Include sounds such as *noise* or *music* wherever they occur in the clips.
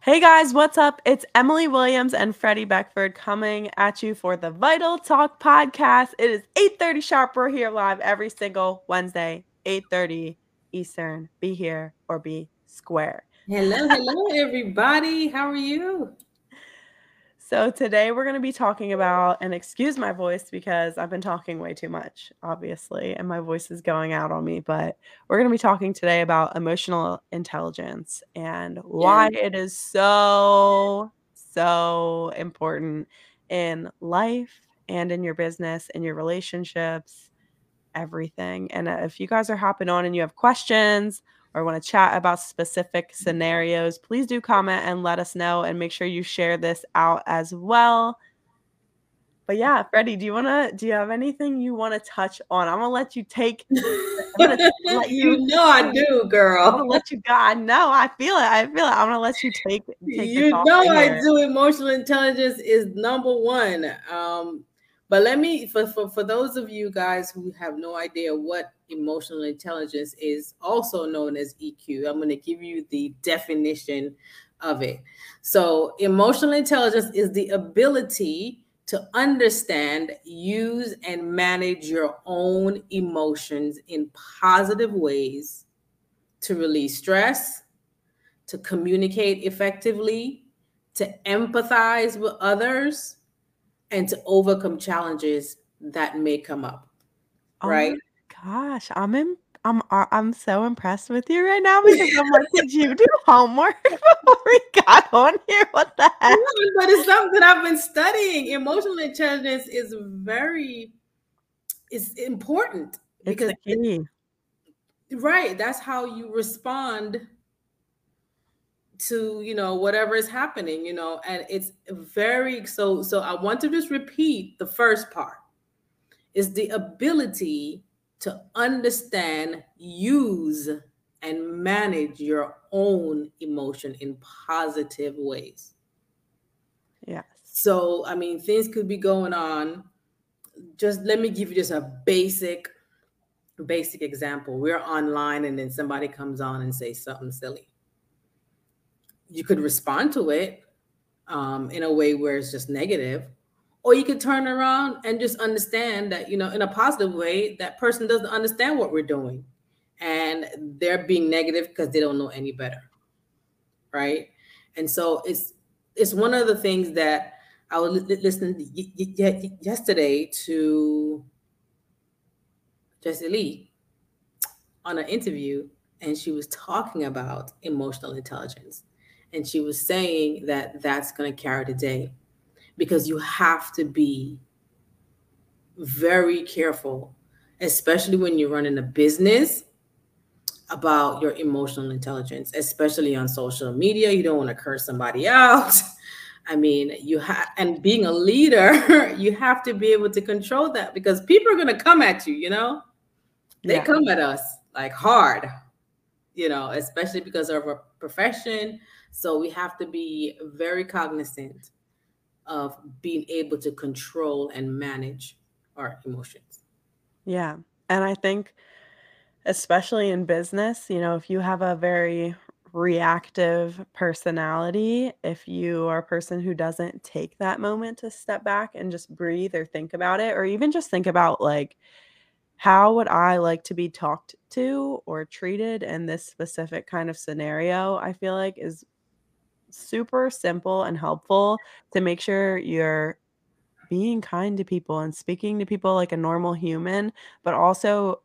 Hey guys, what's up? It's Emily Williams and Freddie Beckford coming at you for the Vital Talk podcast. It is 8:30 sharp. We're here live every single Wednesday, 8:30 Eastern. Be here or be square. Hello, hello everybody. How are you? So today we're going to be talking about, and excuse my voice because I've been talking way too much, obviously, and my voice is going out on me. But we're going to be talking today about emotional intelligence and why yeah. it is so, so important in life and in your business, in your relationships, everything. And uh, if you guys are hopping on and you have questions or want to chat about specific scenarios, please do comment and let us know and make sure you share this out as well. But yeah, Freddie, do you want to do you have anything you want to touch on? I'm to let you take *laughs* let you, you know I do, girl. I'm to let you go. I know. I feel it. I feel it. I'm to let you take, take You know I do. Emotional intelligence is number 1. Um but let me for, for for those of you guys who have no idea what emotional intelligence is also known as EQ. I'm going to give you the definition of it. So, emotional intelligence is the ability to understand, use, and manage your own emotions in positive ways to release stress, to communicate effectively, to empathize with others, and to overcome challenges that may come up. Oh right? gosh, I'm in I'm uh, I'm so impressed with you right now because I'm like, did you do homework *laughs* before we got on here? What the heck? But it's something I've been studying. Emotional intelligence is very is important it's because right, that's how you respond to you know whatever is happening you know and it's very so so i want to just repeat the first part is the ability to understand, use, and manage your own emotion in positive ways. Yeah. So, I mean, things could be going on. Just let me give you just a basic, basic example. We're online and then somebody comes on and says something silly. You could respond to it um, in a way where it's just negative, or you could turn around and just understand that you know in a positive way that person doesn't understand what we're doing and they're being negative because they don't know any better right? And so it's it's one of the things that i was listening yesterday to Jessie Lee on an interview and she was talking about emotional intelligence and she was saying that that's going to carry the day because you have to be very careful, especially when you're running a business about your emotional intelligence, especially on social media. You don't want to curse somebody out. I mean, you have, and being a leader, *laughs* you have to be able to control that because people are going to come at you, you know? They yeah. come at us like hard, you know, especially because of our profession. So we have to be very cognizant of being able to control and manage our emotions. Yeah. And I think, especially in business, you know, if you have a very reactive personality, if you are a person who doesn't take that moment to step back and just breathe or think about it, or even just think about like, how would I like to be talked to or treated in this specific kind of scenario? I feel like is super simple and helpful to make sure you're being kind to people and speaking to people like a normal human, but also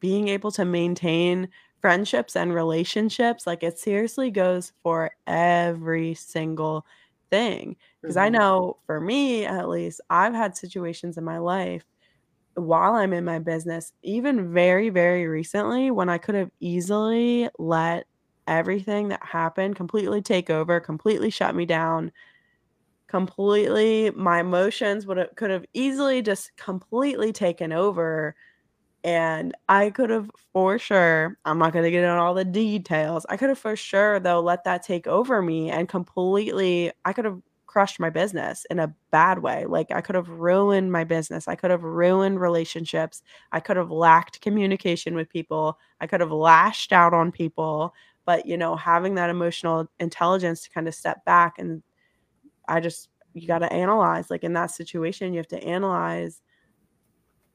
being able to maintain friendships and relationships. Like it seriously goes for every single thing. Because mm-hmm. I know for me, at least, I've had situations in my life while I'm in my business, even very, very recently, when I could have easily let everything that happened completely take over, completely shut me down, completely my emotions would have could have easily just completely taken over and I could have for sure, I'm not going to get into all the details. I could have for sure though let that take over me and completely I could have crushed my business in a bad way. Like I could have ruined my business. I could have ruined relationships. I could have lacked communication with people. I could have lashed out on people but you know having that emotional intelligence to kind of step back and i just you got to analyze like in that situation you have to analyze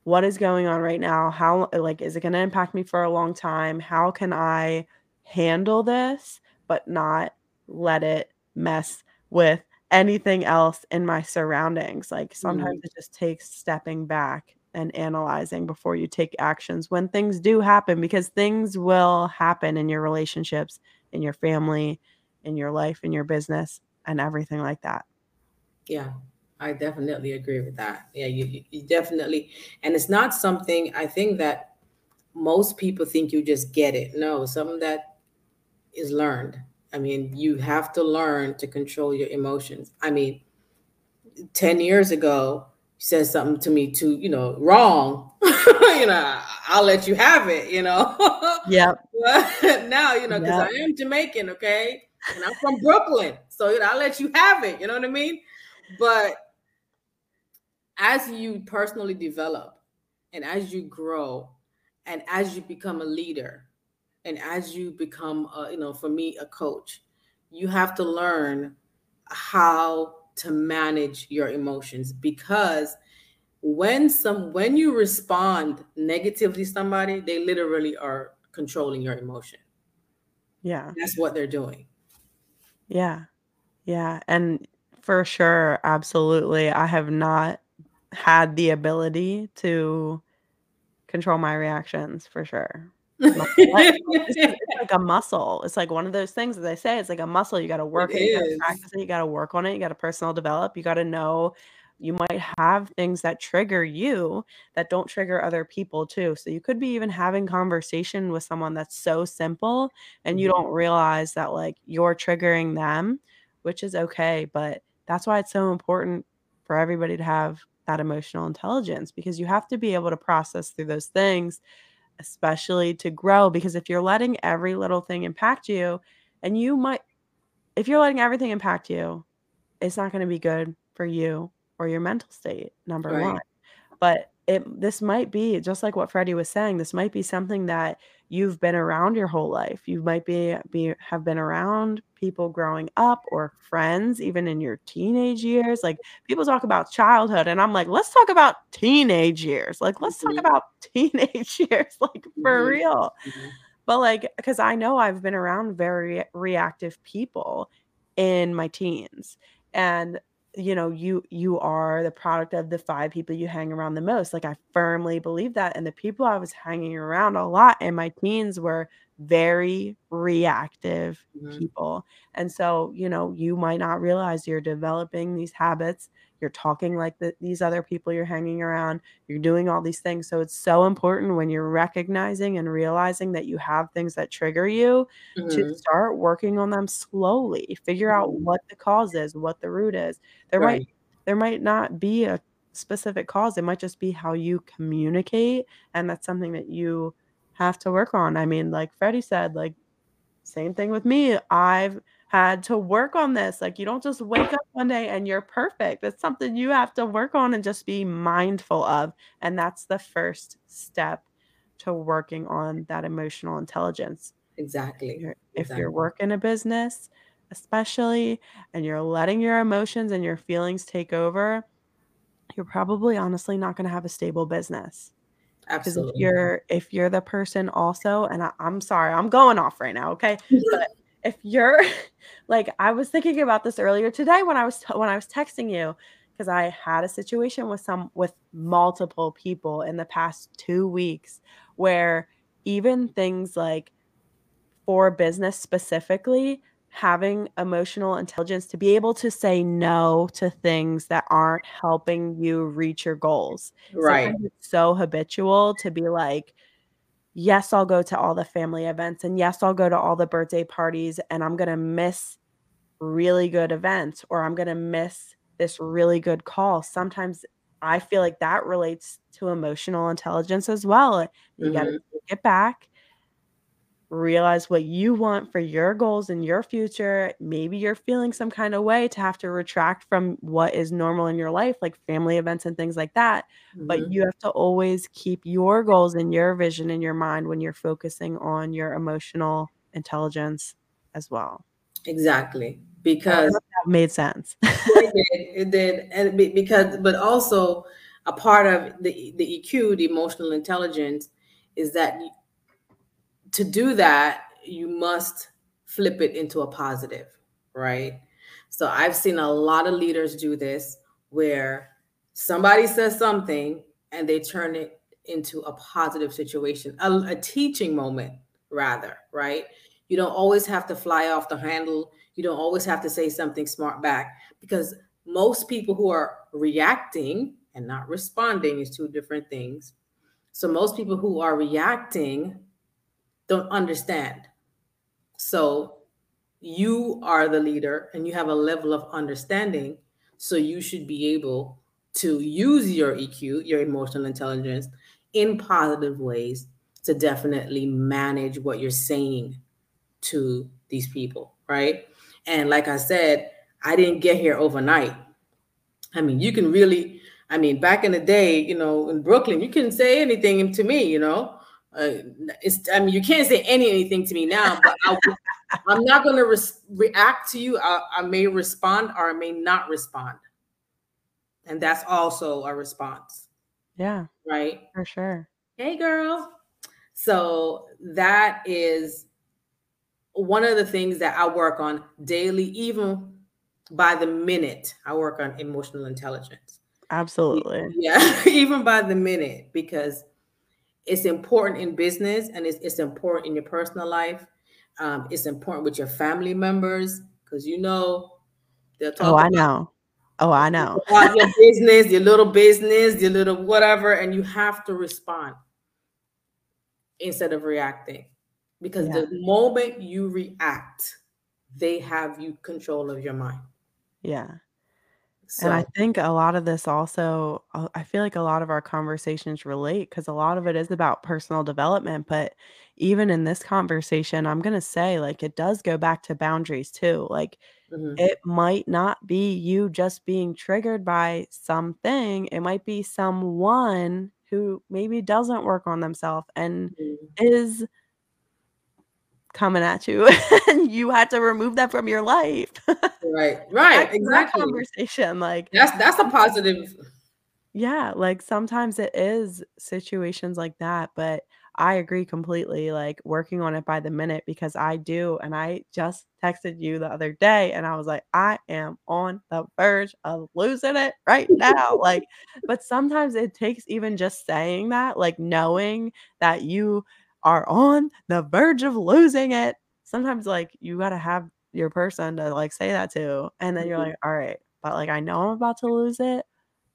what is going on right now how like is it going to impact me for a long time how can i handle this but not let it mess with anything else in my surroundings like sometimes Mhm. it just takes stepping back and analyzing before you take actions when things do happen because things will happen in your relationships in your family in your life in your business and everything like that Yeah, I definitely agree with that. Yeah, you, you definitely, and it's not something I think that most people think you just get it. No, something that is learned. I mean, you have to learn to control your emotions. I mean, 10 years ago, said something to me to, you know, wrong, *laughs* you know, I'll let you have it, you know. *laughs* yeah. But now, you know, because I am Jamaican, okay? And I'm from Brooklyn. So, you know, I'll let you have it, you know what I mean? But as you personally develop and as you grow and as you become a leader and as you become a, you know for me a coach you have to learn how to manage your emotions because when some when you respond negatively to somebody they literally are controlling your emotion. Yeah. That's what they're doing. Yeah. Yeah. And for sure absolutely. I have not had the ability to control my reactions for sure. My whole life, like, this *laughs* it's like a muscle. It's like one of those things, as I say, it's like a muscle. You gotta work it, you gotta practice it, you gotta work on it, you gotta personal develop, you gotta know you might have things that trigger you that don't trigger other people too. So you could be even having conversation with someone that's so simple and you Mhm. don't realize that like you're triggering them, which is okay, but that's why it's so important for everybody to have that emotional intelligence because you have to be able to process through those things especially to grow because if you're letting every little thing impact you and you might if you're letting everything impact you it's not going to be good for you or your mental state number 1 but it this might be just like what Freddie was saying, this might be something that you've been around your whole life. You might be be have been around people growing up or friends even in your teenage years. Like people talk about childhood and I'm like, "Let's talk about teenage years." Like, let's talk Mhm. about *laughs* teenage years like for Mhm. real. Mhm. But like cuz I know I've been around very reactive people in my teens. And you know, you you are the product of the 5 people you hang around the most. Like, I firmly believe that, and the people I was hanging around a lot in my teens were very reactive Mhm. people. And so, you know, you might not realize you're developing these habits, you're talking like the these other people you're hanging around, you're doing all these things. So it's so important when you're recognizing and realizing that you have things that trigger you to Mhm. start working on them slowly. Figure out Mhm. what the cause is, what the root is. There might there might not be a specific cause, it might just be how you communicate, and that's something that you have to work on. I mean, like Freddie said, like, same thing with me. I've had to work on this. Like, you don't just wake up one day and you're perfect. It's something you have to work on and just be mindful of, and that's the first step to working on that emotional intelligence. exactly You're if you're working a business, especially, and you're letting your emotions and your feelings take over, you're probably honestly not gonna have a stable business. Because if you're if you're the person also and I I'm sorry, I'm going off right now, okay? But *laughs* if you're *laughs* like, I was thinking about this earlier today when I was when I was texting you, because I had a situation with some with multiple people in the past 2 weeks where even things like for business specifically, having emotional intelligence to be able to say no to things that aren't helping you reach your goals. right Sometimes it's so habitual to be like, yes, I'll go to all the family events and yes, I'll go to all the birthday parties and I'm going to miss really good events or I'm going to miss this really good call. Sometimes I feel like that relates to emotional intelligence as well. You got to get back realize what you want for your goals in your future. Maybe you're feeling some kind of way to have to retract from what is normal in your life, like family events and things like that. But Mhm. you have to always keep your goals and your vision in your mind when you're focusing on your emotional intelligence as well. Exactly. Because that made sense. *laughs* it did. It did. And because, but also a part of the, the EQ, the emotional intelligence, is that to do that, you must flip it into a positive, right? So I've seen a lot of leaders do this where somebody says something and they turn it into a positive situation, a, a teaching moment, rather, right? You don't always have to fly off the handle. You don't always have to say something smart back because most people who are reacting and not responding is two different things. So most people who are reacting don't understand. So you are the leader and you have a level of understanding. So you should be able to use your EQ, your emotional intelligence, in positive ways to definitely manage what you're saying to these people, right? And like I said, I didn't get here overnight. I mean, you can really, I mean, back in the day, you know, in Brooklyn, you can say anything to me, you know. Uh, it's, I mean, you can't say any anything to me now, but I, am *laughs* not going to re- react to you. I, I may respond or I may not respond, and that's also a response. Yeah. Right. For sure. Hey, girl. So that is one of the things that I work on daily, even by the minute. I work on emotional intelligence. Absolutely. *laughs* Yeah, even by the minute, because it's important in business and it's, it's important in your personal life. Um, it's important with your family members because you know they'll talk. Oh, I know. Oh, I know. *laughs* your business, your little business, your little whatever, and you have to respond instead of reacting. Because yeah. the moment you react, they have you control of your mind. Yeah. So. And I think a lot of this also, uh, I feel like a lot of our conversations relate because a lot of it is about personal development. But even in this conversation, I'm going to say, like, it does go back to boundaries too. Like, mm-hmm. it might not be you just being triggered by something, it might be someone who maybe doesn't work on themselves and mm-hmm. is coming at you *laughs* and you had to remove that from your life. *laughs* right. Right. exactly. conversation like That's that's a positive Yeah, like sometimes it is situations like that, but I agree completely like working on it by the minute because I do and I just texted you the other day and I was like I am on the verge of losing it right now like but sometimes it takes even just saying that like knowing that you are on the verge of losing it. Sometimes like you got to have your person to like say that to and then you're mm-hmm. like, "All right, but like I know I'm about to lose it,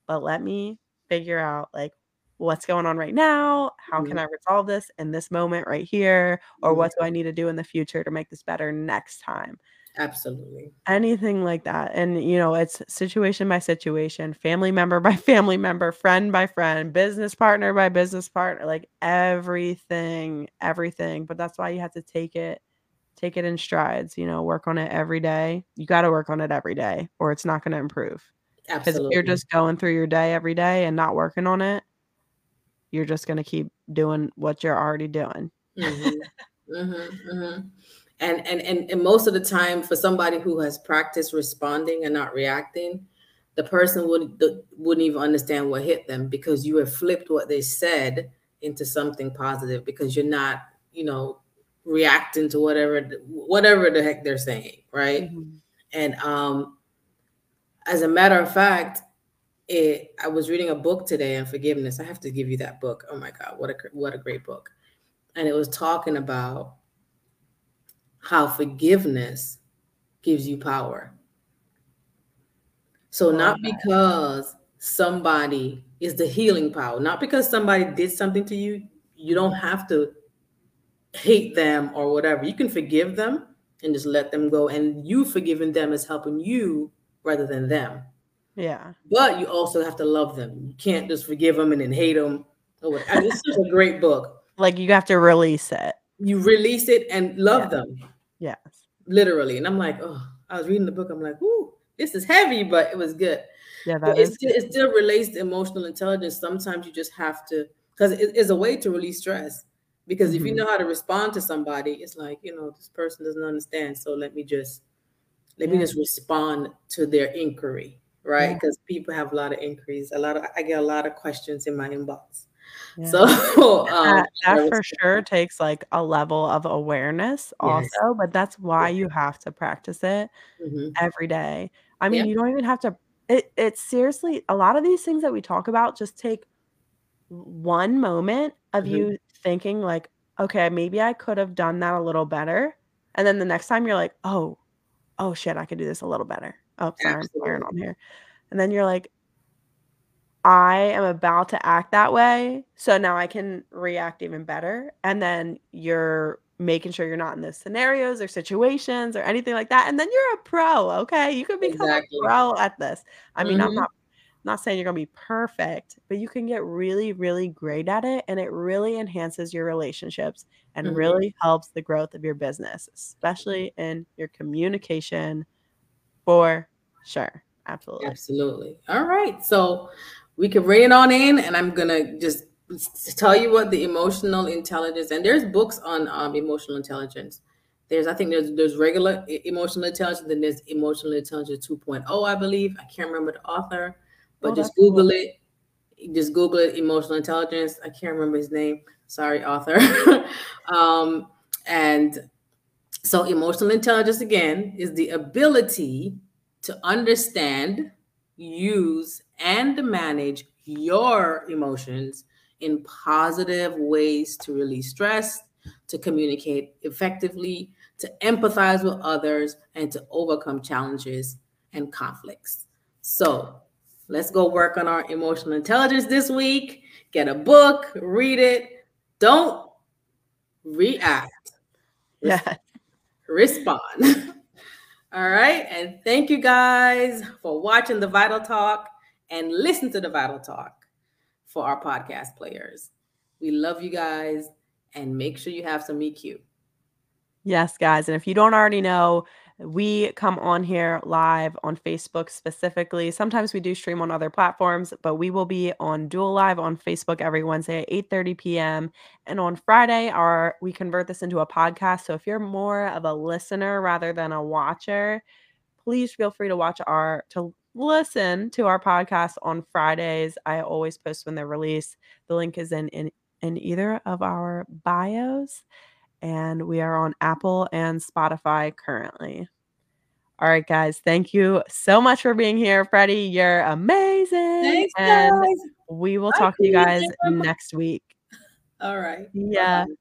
but let me figure out like what's going on right now? How can mm-hmm. I resolve this in this moment right here? Or what do I need to do in the future to make this better next time?" Absolutely. Anything like that. And, you know, it's situation by situation, family member *laughs* by family member, friend by friend, business partner by business partner, like everything, everything. But that's why you have to take it, take it in strides, you know, work on it every day. You got to work on it every day or it's not going to improve. Because if you're just going through your day every day and not working on it, you're just going to keep doing what you're already doing. Mm-hmm. *laughs* mm-hmm, mm-hmm and and and, and most of the time for somebody who has practiced responding and not reacting the person would the, wouldn't even understand what hit them because you have flipped what they said into something positive because you're not you know reacting to whatever whatever the heck they're saying right mm-hmm. and um as a matter of fact it i was reading a book today on forgiveness i have to give you that book oh my god what a what a great book and it was talking about how forgiveness gives you power. So, not because somebody is the healing power, not because somebody did something to you, you don't have to hate them or whatever. You can forgive them and just let them go. And you forgiving them is helping you rather than them. Yeah. But you also have to love them. You can't just forgive them and then hate them. Oh, or whatever. I mean, it's such a great book. Like you have to release it you release it and love yeah. them. Yes. Literally. And I'm like, oh, I was reading the book. I'm like, ooh, this is heavy, but it was good. Yeah, that is still, it still relates to emotional intelligence. Sometimes you just have to, because it is a way to release stress. Because if you Mhm. know how to respond to somebody, it's like, you know, this person doesn't understand. So let me just let me just respond to their inquiry, right? Yeah. Because people have a lot of inquiries. A lot of I get a lot of questions in my inbox. Yeah. So *laughs* um That that for sure takes, like, a level of awareness Yes. also, but that's why Yeah. you have to practice it Mhm. every day. I mean, Yep. you don't even have to it it's seriously a lot of these things that we talk about just take one moment of Mhm. you thinking like, "Okay, maybe I could have done that a little better," and then the next time you're like, "Oh, oh shit, I could do this a little better. Oh, sorry, I'm swearing on here." And then you're like I am about to act that way, so now I can react even better, and then you're making sure you're not in those scenarios or situations or anything like that, and then you're a pro, okay? You can become a pro at this. I mean, I'm Mhm. not not saying you're gonna be perfect, but you can get really, really great at it, and it really enhances your relationships and Mhm. really helps the growth of your business, especially in your communication for sure. Absolutely. Absolutely. All right. So we can bring it on in, and I'm gonna just tell you what the emotional intelligence and there's books on um, emotional intelligence. There's I think there's there's regular emotional intelligence, then there's emotional intelligence 2.0, I believe. I can't remember the author, but Oh, just that's cool. Google it. Just Google it, emotional intelligence. I can't remember his name. Sorry, author. *laughs* um, and so, emotional intelligence again is the ability to understand, use, and manage your emotions in positive ways to release stress, to communicate effectively, to empathize with others, and to overcome challenges and conflicts. So, let's go work on our emotional intelligence this week. Get a book, read it. Don't react. Yeah. respond. *laughs* All right. And thank you guys for watching the Vital Talk and listen to the Vital Talk for our podcast players. We love you guys and make sure you have some EQ. Yes, guys, and if you don't already know, we come on here live on Facebook specifically. Sometimes we do stream on other platforms, but we will be on Dual Live on Facebook every Wednesday at 8:30 p.m. And on Friday, our we convert this into a podcast. So if you're more of a listener rather than a watcher, please feel free to watch our to listen to our podcast on Fridays. I always post when they're released. The link is in in, in either of our bios and we are on Apple and Spotify currently. All right, guys. Thank you so much for being here, Freddie. You're amazing. Thanks, and guys. we will Bye, talk to you guys next week. All right. Yeah. Bye-bye.